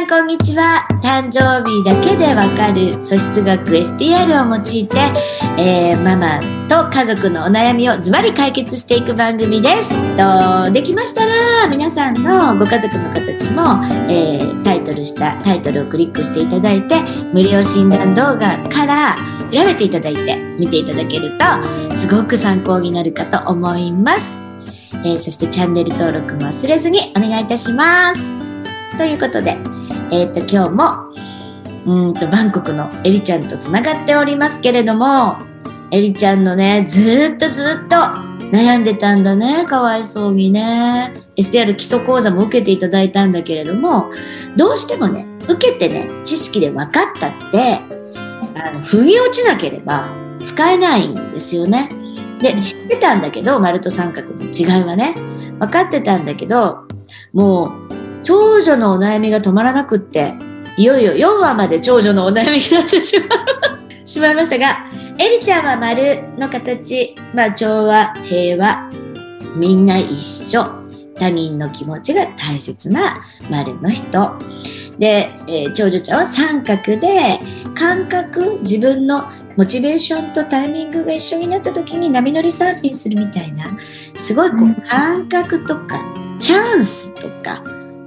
さんこんにちは。誕生日だけでわかる素質学 STR を用いて、えー、ママと家族のお悩みをズバリ解決していく番組です。とできましたら皆さんのご家族の形も、えー、タイトルしたタイトルをクリックしていただいて無料診断動画から調べていただいて見ていただけるとすごく参考になるかと思います。えー、そしてチャンネル登録も忘れずにお願いいたします。ということで、えっ、ー、と、今日も、うんと、バンコクのエリちゃんとつながっておりますけれども、エリちゃんのね、ずっとずっと悩んでたんだね、かわいそうにね。SDR 基礎講座も受けていただいたんだけれども、どうしてもね、受けてね、知識で分かったって、あの、腑に落ちなければ使えないんですよね。で、知ってたんだけど、丸と三角の違いはね、分かってたんだけど、もう、長女のお悩みが止まらなくって、いよいよ4話まで長女のお悩みになってしまいしまいましたが、エリちゃんは丸の形、まあ調和、平和、みんな一緒、他人の気持ちが大切な丸の人。で、えー、長女ちゃんは三角で、感覚、自分のモチベーションとタイミングが一緒になった時に波乗りサーフィンするみたいな、すごいこう、感覚とか、チャンスとか、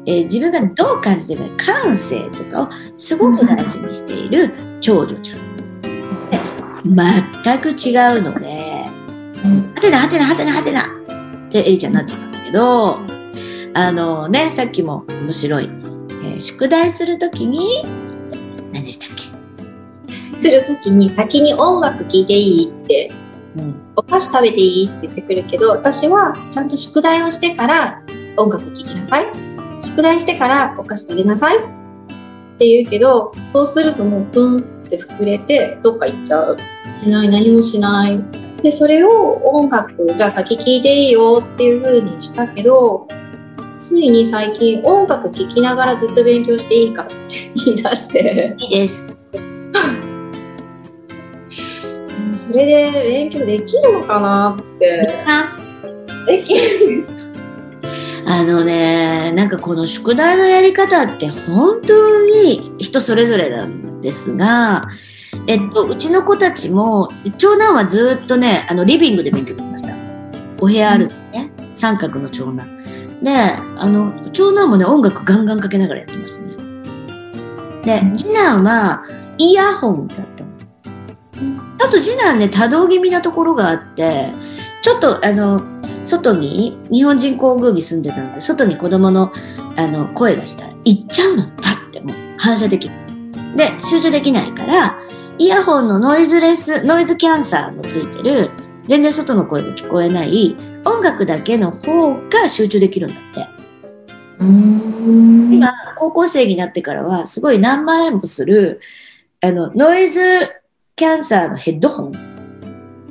えー、自分がどう感じてるか感性とかをすごく大事にしている長女ちゃん。で全く違うので、はてなはてなはてなはてなってエリちゃんになってたんだけど、あのね、さっきも面白い、えー、宿題するときに、何でしたっけ？するときに先に音楽聴いていいって、うん、お菓子食べていいって言ってくるけど、私はちゃんと宿題をしてから音楽聴きなさい。宿題してからお菓子食べなさいって言うけど、そうするともうプンって膨れてどっか行っちゃう。しない、何もしない。で、それを音楽、じゃあ先聴いていいよっていう風にしたけど、ついに最近音楽聴きながらずっと勉強していいかって言い出して。いいです。それで勉強できるのかなって。できる。あのね、なんかこの宿題のやり方って本当に人それぞれなんですが、えっと、うちの子たちも、長男はずっとね、あの、リビングで勉強してました。お部屋あるね、うん、三角の長男。で、あの、長男もね、音楽ガンガンかけながらやってましたね。で、次男はイヤホンだったの。あと次男ね、多動気味なところがあって、ちょっとあの、外に、日本人皇宮に住んでたので、外に子供のあの声がしたら行っちゃうの。パッてもう反射的。で、集中できないから、イヤホンのノイズレス、ノイズキャンサーのついてる、全然外の声が聞こえない、音楽だけの方が集中できるんだって。今、高校生になってからは、すごい何万円もする、あの、ノイズキャンセラーのヘッドホン。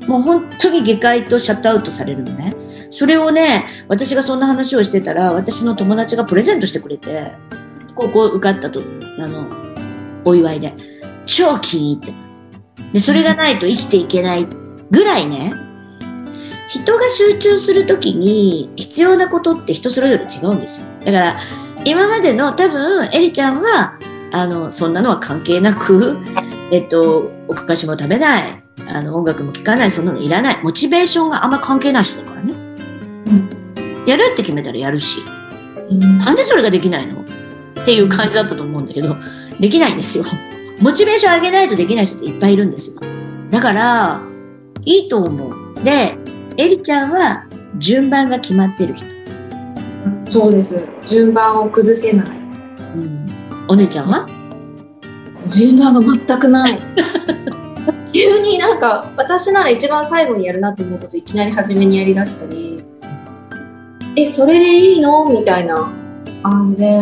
もう本当に下界とシャットアウトされるのね。それをね、私がそんな話をしてたら、私の友達がプレゼントしてくれて、高校受かったと、あの、お祝いで。超気に入ってます。で、それがないと生きていけないぐらいね、人が集中するときに必要なことって人それぞれ違うんですよ。だから、今までの多分、エリちゃんは、あの、そんなのは関係なく、えっと、おかかしも食べない、あの、音楽も聴かない、そんなのいらない。モチベーションがあんま関係ない人だからね。やるって決めたらやるし、うん、なんでそれができないの？っていう感じだったと思うんだけど、できないんですよ。モチベーション上げないとできない人っていっぱいいるんですよ。だから、いいと思う。で、エリちゃんは順番が決まってる人。そうです。順番を崩せない。うん、お姉ちゃんは？順番が全くない。急になんか私なら一番最後にやるなって思うこといきなり初めにやりだしたりえそれでいいのみたいな感じで。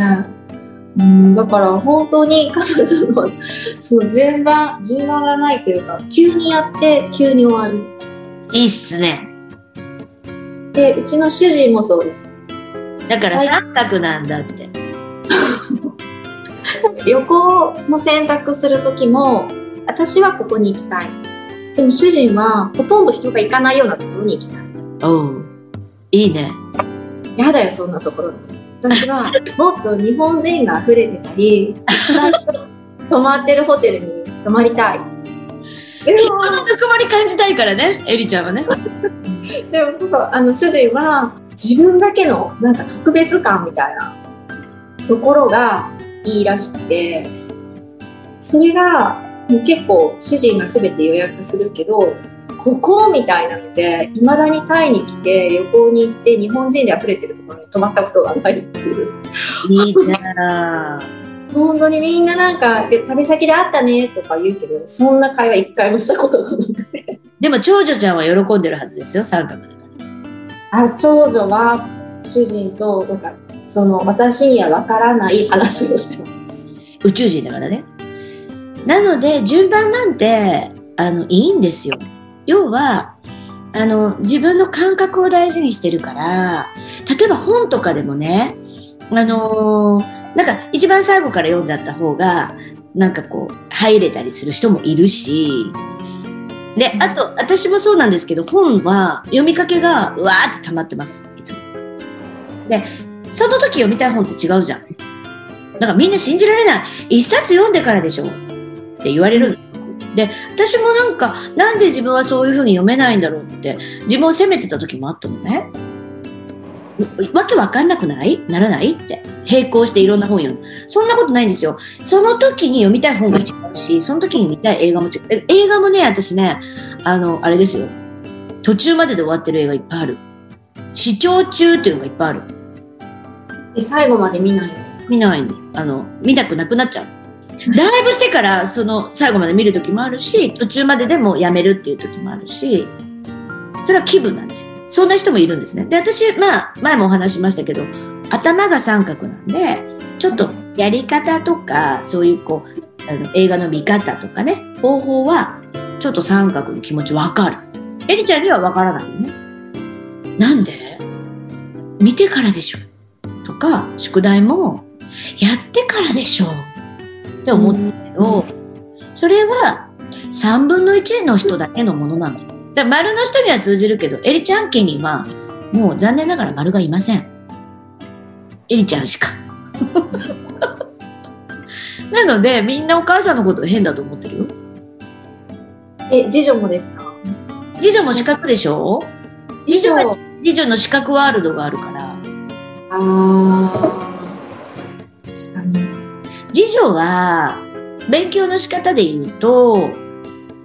うんだから本当に彼女の その順番順番がないというか急にやって急に終わる。いいっすね。でうちの主人もそうです。だから三角なんだって。旅行の選択する時も私はここに行きたい。でも主人はほとんど人が行かないようなところに行きたい。おういいね。やだよそんなところ。私はもっと日本人が溢れてたり、泊まってるホテルに泊まりたい。でも、のぬくもり感じたいからね、エリちゃんはね。でも、そうあの主人は自分だけのなんか特別感みたいなところがいいらしくて、それがもう結構主人が全て予約するけど、ここみたいなので、いまだにタイに来て旅行に行って日本人で溢れてるところに泊まったことがないっていう。いいな 本当にみんななんか旅先で会ったねとか言うけどそんな会話一回もしたことがなくて。でも長女ちゃんは喜んでるはずですよ三角だからあ長女は主人となんかその私にはわからない話をしてます。宇宙人だからねなので順番なんてあのいいんですよ要はあの自分の感覚を大事にしてるから例えば本とかでもねあのーなんか一番最後から読んじゃった方が、なんかこう、入れたりする人もいるし、で、あと、私もそうなんですけど、本は読みかけがうわーって溜まってます、いつも。で、その時読みたい本って違うじゃん。だからみんな信じられない。一冊読んでからでしょって言われる。で、私もなんか、なんで自分はそういうふうに読めないんだろうって、自分を責めてた時もあったのね。わけわかんなくない？ならない？って。並行していろんな本読む。そんなことないんですよ。その時に読みたい本が違うし、その時に見たい映画も違う。映画もね、私ね、あの、あれですよ。途中までで終わってる映画いっぱいある。視聴中っていうのがいっぱいある。え、最後まで見ないんですか？見ないの。あの、見たくなくなっちゃう。だいぶしてから、その、最後まで見る時もあるし、途中まででもやめるっていう時もあるし、それは気分なんですよ。そんな人もいるんですね。で、私、まあ、前もお話しましたけど、頭が三角なんで、ちょっとやり方とか、そういうこう、あの映画の見方とかね、方法は、ちょっと三角の気持ちわかる。エリちゃんにはわからないよね。なんで？見てからでしょとか、宿題も、やってからでしょって思ったけど、それは3分の1の人だけのものなんだよ。だ丸の人には通じるけど、エリちゃん家には、もう残念ながら丸がいません。エリちゃんしか。なので、みんなお母さんのこと変だと思ってるよ。え、次女もですか？次女も四角でしょ？次女は、次女の四角ワールドがあるから。ああ。確かに。次女は、勉強の仕方で言うと、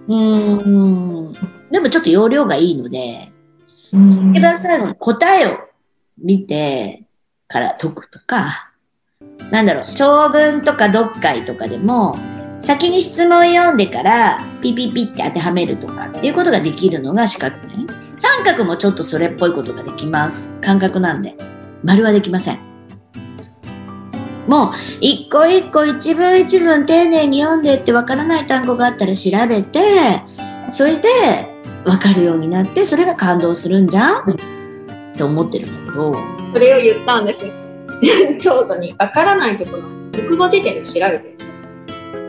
うん、でもちょっと容量がいいので、一番最後に答えを見てから解くとか、なんだろう、長文とか読解とかでも、先に質問読んでからピピピって当てはめるとかっていうことができるのが四角ね。三角もちょっとそれっぽいことができます。感覚なんで。丸はできません。もう、一個一個一文一文丁寧に読んでってわからない単語があったら調べて、それで分かるようになってそれが感動するんじゃん、って思ってるんだけど。それを言ったんです長女に分からないところ国語辞典で調べて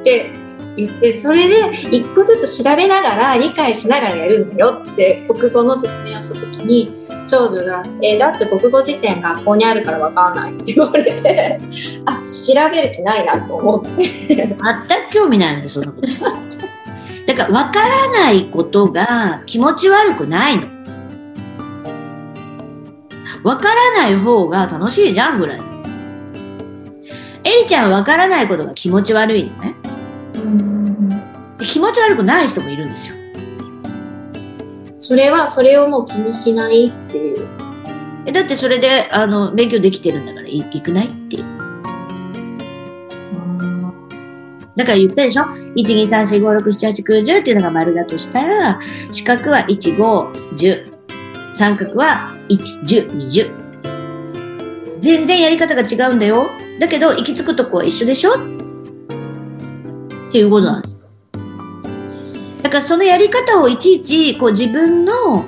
で言ってそれで一個ずつ調べながら理解しながらやるんだよって国語の説明をした時に長女が「えだって国語辞典学校にあるから分かんない」って言われて あ調べる気ないなと思って全く興味ないんでそんなことだから分からないことが気持ち悪くないの。分からない方が楽しいじゃんぐらい。エリちゃんは分からないことが気持ち悪いのね。気持ち悪くない人もいるんですよ。それはそれをもう気にしないっていう。えだってそれであの勉強できてるんだからい行くないっていう。だから言ったでしょ ?1,2,3,4,5,6,7,8,9,10 っていうのが丸だとしたら、四角は1、5、10。三角は1、10、20。全然やり方が違うんだよ。だけど、行き着くとこは一緒でしょ？っていうことなんです。だからそのやり方をいちいちこう自分の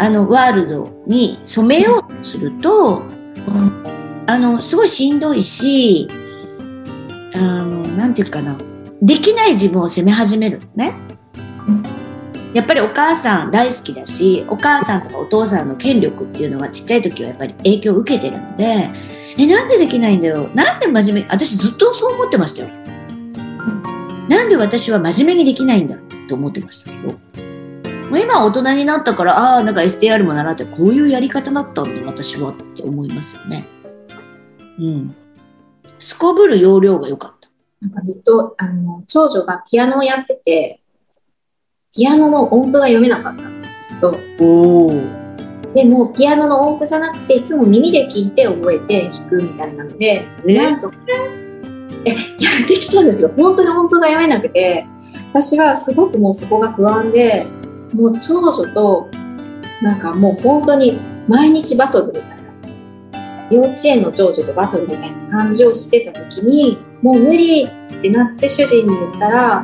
あのワールドに染めようとすると、あの、すごいしんどいし、あの、なんていうかな、できない自分を責め始めるね。やっぱりお母さん大好きだし、お母さんとかお父さんの権力っていうのはちっちゃい時はやっぱり影響を受けてるので、え、なんでできないんだよ。なんで真面目、私ずっとそう思ってましたよ。なんで私は真面目にできないんだって思ってましたけど。今大人になったから、ああ、なんか STR も習ってこういうやり方だったんだ、私はって思いますよね。うん。すこぶる容量が良かった。なんかずっと、あの、長女がピアノをやってて、ピアノの音符が読めなかったんです、ずっと。おでも、ピアノの音符じゃなくて、いつも耳で聞いて覚えて弾くみたいなので、なんとか、え、やってきたんですけど、本当に音符が読めなくて、私はすごくもうそこが不安で、もう長女と、なんかもう本当に毎日バトルみたいな。幼稚園の長女とバトルみたいな感じをしてた時に、もう無理ってなって主人に言ったら、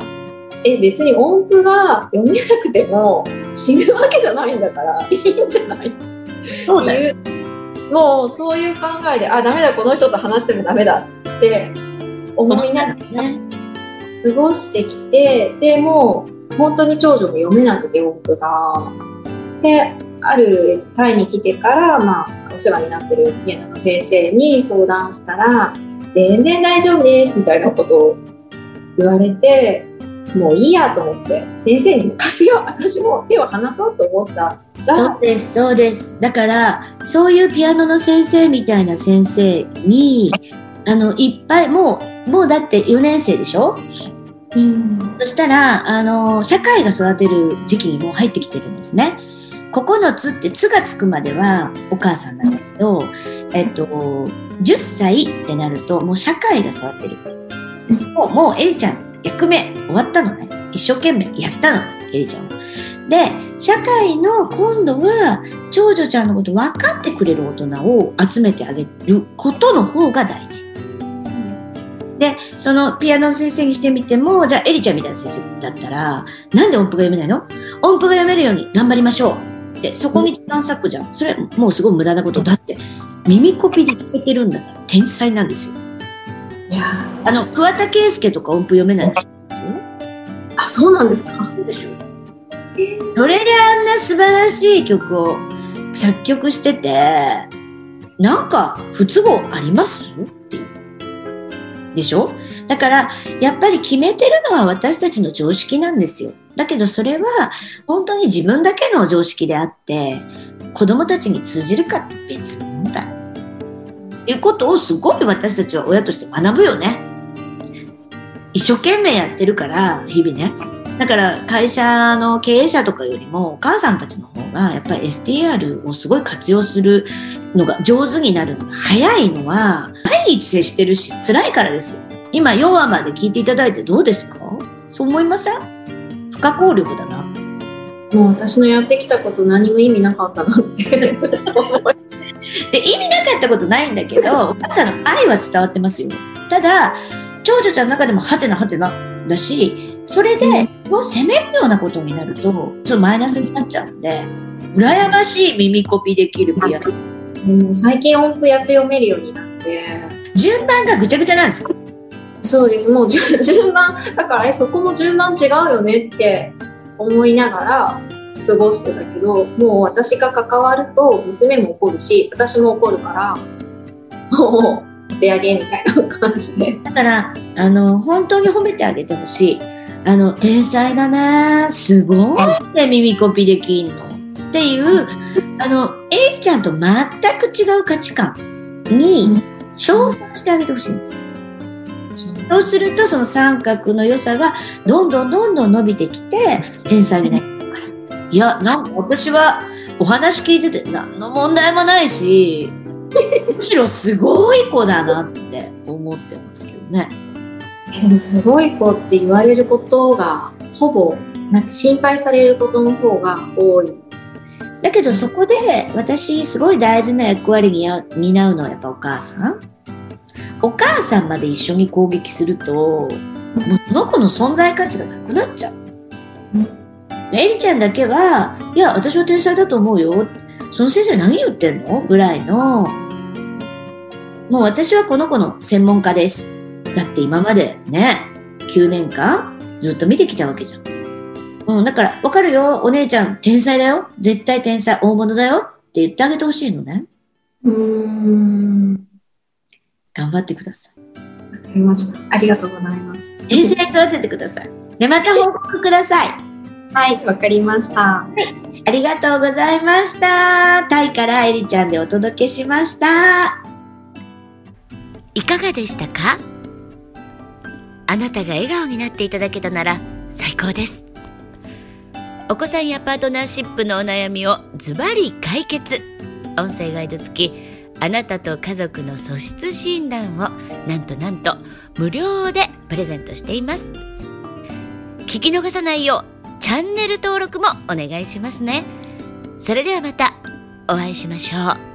え、別に音符が読めなくても死ぬわけじゃないんだから いいんじゃない？そうだよ。もうそういう考えで、あ、ダメだ、この人と話してもダメだって思いながら過ごしてきて、でも本当に長女も読めなくて音符が。で、あるタイに来てから、まあ、お世話になってる家の先生に相談したら、全然大丈夫ですみたいなことを言われて、もういいやと思って、先生に任せよう、私も手を離そうと思ったそうです、そうです。だから、そういうピアノの先生みたいな先生に、あの、いっぱい、もう、もうだって4年生でしょ？うん、そしたら、あの、社会が育てる時期にもう入ってきてるんですね。9つって「つ」がつくまではお母さんなんだけど、えっと、10歳ってなるともう社会が育ってる。ですもう、もうエリちゃん役目終わったのね。一生懸命やったのね、エリちゃんは。で、社会の今度は長女ちゃんのこと分かってくれる大人を集めてあげることの方が大事。で、そのピアノの先生にしてみても、じゃあエリちゃんみたいな先生だったら、なんで音符が読めないの？音符が読めるように頑張りましょう。で、そこに時間割くじゃん。それもうすごい無駄なこと。だって、耳コピで聞いてるんだから、天才なんですよ。いやあの、桑田佳祐とか音符読めない。あ、そうなんですか？それであんな素晴らしい曲を作曲してて、なんか不都合あります？でしょ？だから、やっぱり決めてるのは私たちの常識なんですよ。だけどそれは本当に自分だけの常識であって、子供たちに通じるかって別問題。いうことをすごい私たちは親として学ぶよね。一生懸命やってるから、日々ね。だから会社の経営者とかよりもお母さんたちの方がやっぱり STR をすごい活用するのが上手になるのが早いのは毎日接してるし辛いからです。今4話まで聞いていただいてどうですか？そう思いません？不可抗力だな。もう私のやってきたこと何も意味なかったなって で意味なかったことないんだけどお母さんの愛は伝わってますよ。ただ長女ちゃんの中でもハテナハテナだしそれで、を責めるようなことになると、ちょっとマイナスになっちゃうんで、羨ましい耳コピできるピアノ。でも最近音符やって読めるようになって。順番がぐちゃぐちゃなんですよ。そうです。もう順番、だからえそこも順番違うよねって思いながら過ごしてたけど、もう私が関わると娘も怒るし、私も怒るから、もうお手上げみたいな感じで。だから、あの、本当に褒めてあげてほしい。あの、天才だね。すごいね、耳コピできんの。っていう、あの、エイちゃんと全く違う価値観に、称賛してあげてほしいんですよ。そうすると、その三角の良さが、どんどんどんどん伸びてきて、天才になるから。いや、なんか私は、お話聞いてて、何の問題もないし、むしろすごい子だなって思ってますけどね。でもすごい子って言われることがほぼなんか心配されることの方が多い。だけどそこで私すごい大事な役割に担うのはやっぱお母さん。お母さんまで一緒に攻撃すると、もうその子の存在価値がなくなっちゃう。エリちゃんだけは、いや、私は天才だと思うよ。その先生何言ってんの？ぐらいの、もう私はこの子の専門家です。だって今までね、9年間ずっと見てきたわけじゃん。うん、だから、わかるよ、お姉ちゃん、天才だよ。絶対天才、大物だよって言ってあげてほしいのね。うん。頑張ってください。わかりました。ありがとうございます。衛生育ててください。で、また報告ください。はい、わかりました。はい、ありがとうございました。タイからエリちゃんでお届けしました。いかがでしたか？あなたが笑顔になっていただけたなら最高です。お子さんやパートナーシップのお悩みをズバリ解決。音声ガイド付き、あなたと家族の素質診断をなんとなんと無料でプレゼントしています。聞き逃さないようチャンネル登録もお願いしますね。それではまたお会いしましょう。